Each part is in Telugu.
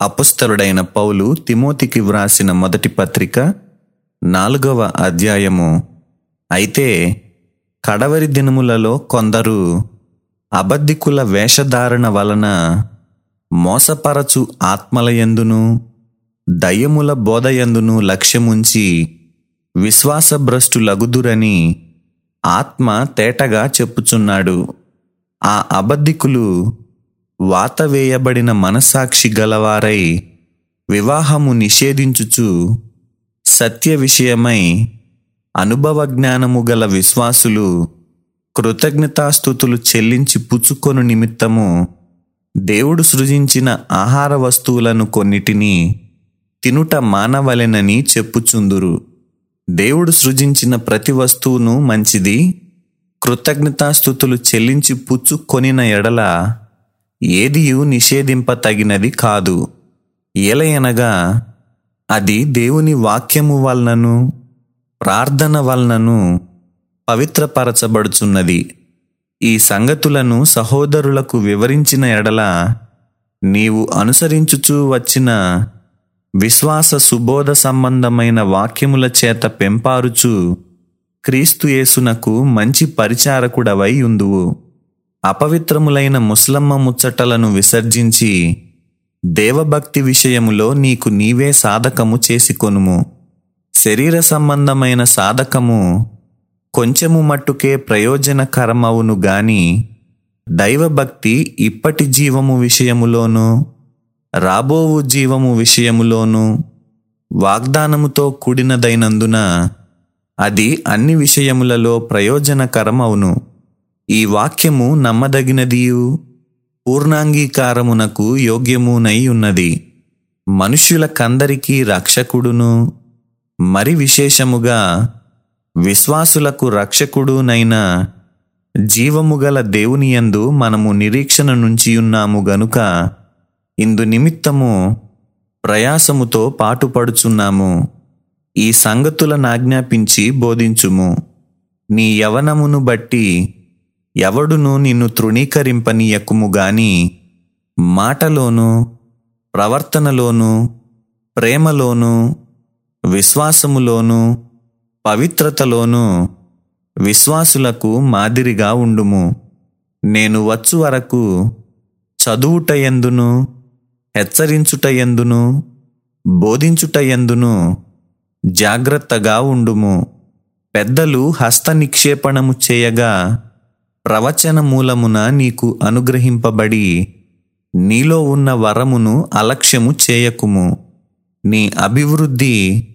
అపుస్తలుడైన పౌలు తిమోతికి వ్రాసిన మొదటి పత్రిక నాలుగవ అధ్యాయము. అయితే కడవరి దినములలో కొందరు అబద్ధికుల వేషధారణ వలన మోసపరచు ఆత్మలయందును దయ్యముల బోధయందును లక్ష్యముంచి విశ్వాసభ్రష్టులగుదురని ఆత్మ తేటగా చెప్పుచున్నాడు. ఆ అబద్ధికులు వాత వేయబడిన మనస్సాక్షి గలవారై వివాహము నిషేధించుచు సత్య విషయమై అనుభవ జ్ఞానము గల విశ్వాసులు కృతజ్ఞతాస్థుతులు చెల్లించి పుచ్చుకొను నిమిత్తము దేవుడు సృజించిన ఆహార వస్తువులను కొన్నిటిని తినుట మానవలెనని చెప్పుచుందురు. దేవుడు సృజించిన ప్రతి వస్తువును మంచిది కృతజ్ఞతాస్థుతులు చెల్లించి పుచ్చుకొనిన ఎడల ఏదియు నిషేధింపతగినది కాదు. ఏలయనగా అది దేవుని వాక్యము వలనను ప్రార్థన వలనను పవిత్రపరచబడుచున్నది. ఈ సంగతులను సహోదరులకు వివరించిన ఎడల నీవు అనుసరించుచూ వచ్చిన విశ్వాస సుబోధ సంబంధమైన వాక్యముల చేత పెంపారుచు క్రీస్తుయేసునకు మంచి పరిచారకుడవై ఉందువు. అపవిత్రములైన ముస్లమ్మ ముచ్చటలను విసర్జించి దేవభక్తి విషయములో నీకు నీవే సాధకము చేసుకొనుము. శరీర సంబంధమైన సాధకము కొంచెము మట్టుకే ప్రయోజనకరమవును గాని దైవభక్తి ఇప్పటి జీవము విషయములోను రాబోవు జీవము విషయములోను వాగ్దానముతో కూడినదైనందున అది అన్ని విషయములలో ప్రయోజనకరమవును. ఈ వాక్యము నమ్మదగినదియు? పూర్ణాంగీకారమునకు యోగ్యమునై ఉన్నది. మనుష్యులకందరికీ రక్షకుడును మరి విశేషముగా విశ్వాసులకు రక్షకుడునైన జీవము గల దేవునియందు మనము నిరీక్షణ నుంచి ఉన్నాము గనుక ఇందు నిమిత్తము ప్రయాసముతో పాటుపడుచున్నాము. ఈ సంగతులనాజ్ఞాపించి బోధించుము. నీ యవనమును బట్టి ఎవడును నిన్ను తృణీకరింపనీయకుము గాని మాటలోను ప్రవర్తనలోను ప్రేమలోను విశ్వాసములోను పవిత్రతలోను విశ్వాసులకు మాదిరిగా ఉండుము. నేను వచ్చు వరకు చదువుటయందును హెచ్చరించుటయందును బోధించుటయందును జాగ్రత్తగా ఉండుము. పెద్దలు హస్త నిక్షేపణము చేయగా ప్రవచన మూలమున నీకు అనుగ్రహింపబడి నీలో ఉన్న వరమును అలక్ష్యము చేయకుము. నీ అభివృద్ధి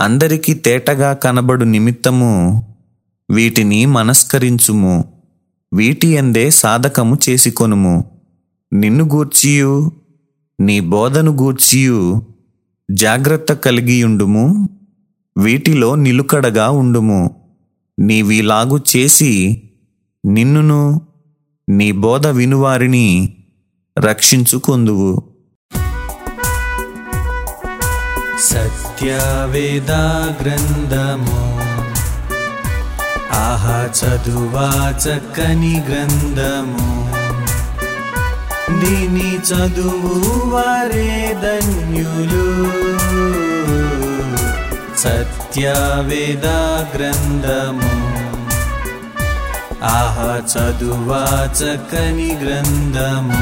అందరికీ తేటగా కనబడు నిమిత్తము వీటిని మనస్కరించుము. వీటి ఎందే సాధకము చేసుకొనుము. నిన్ను గూర్చియు నీ బోధను గూర్చియు జాగ్రత్త కలిగియుండుము. వీటిలో నిలుకడగా ఉండుము. నీవిలాగు చేసి నిన్నును నీ బోధ వినువారిని రక్షించుకొందువు. సత్యవేదా గ్రంథము ఆహా చదువా చక్కని గ్రంథము దీని చదువు వారే ధన్యులు. సత్యవేదా గ్రంథము ఆహా చదువా చక్కని గ్రంథము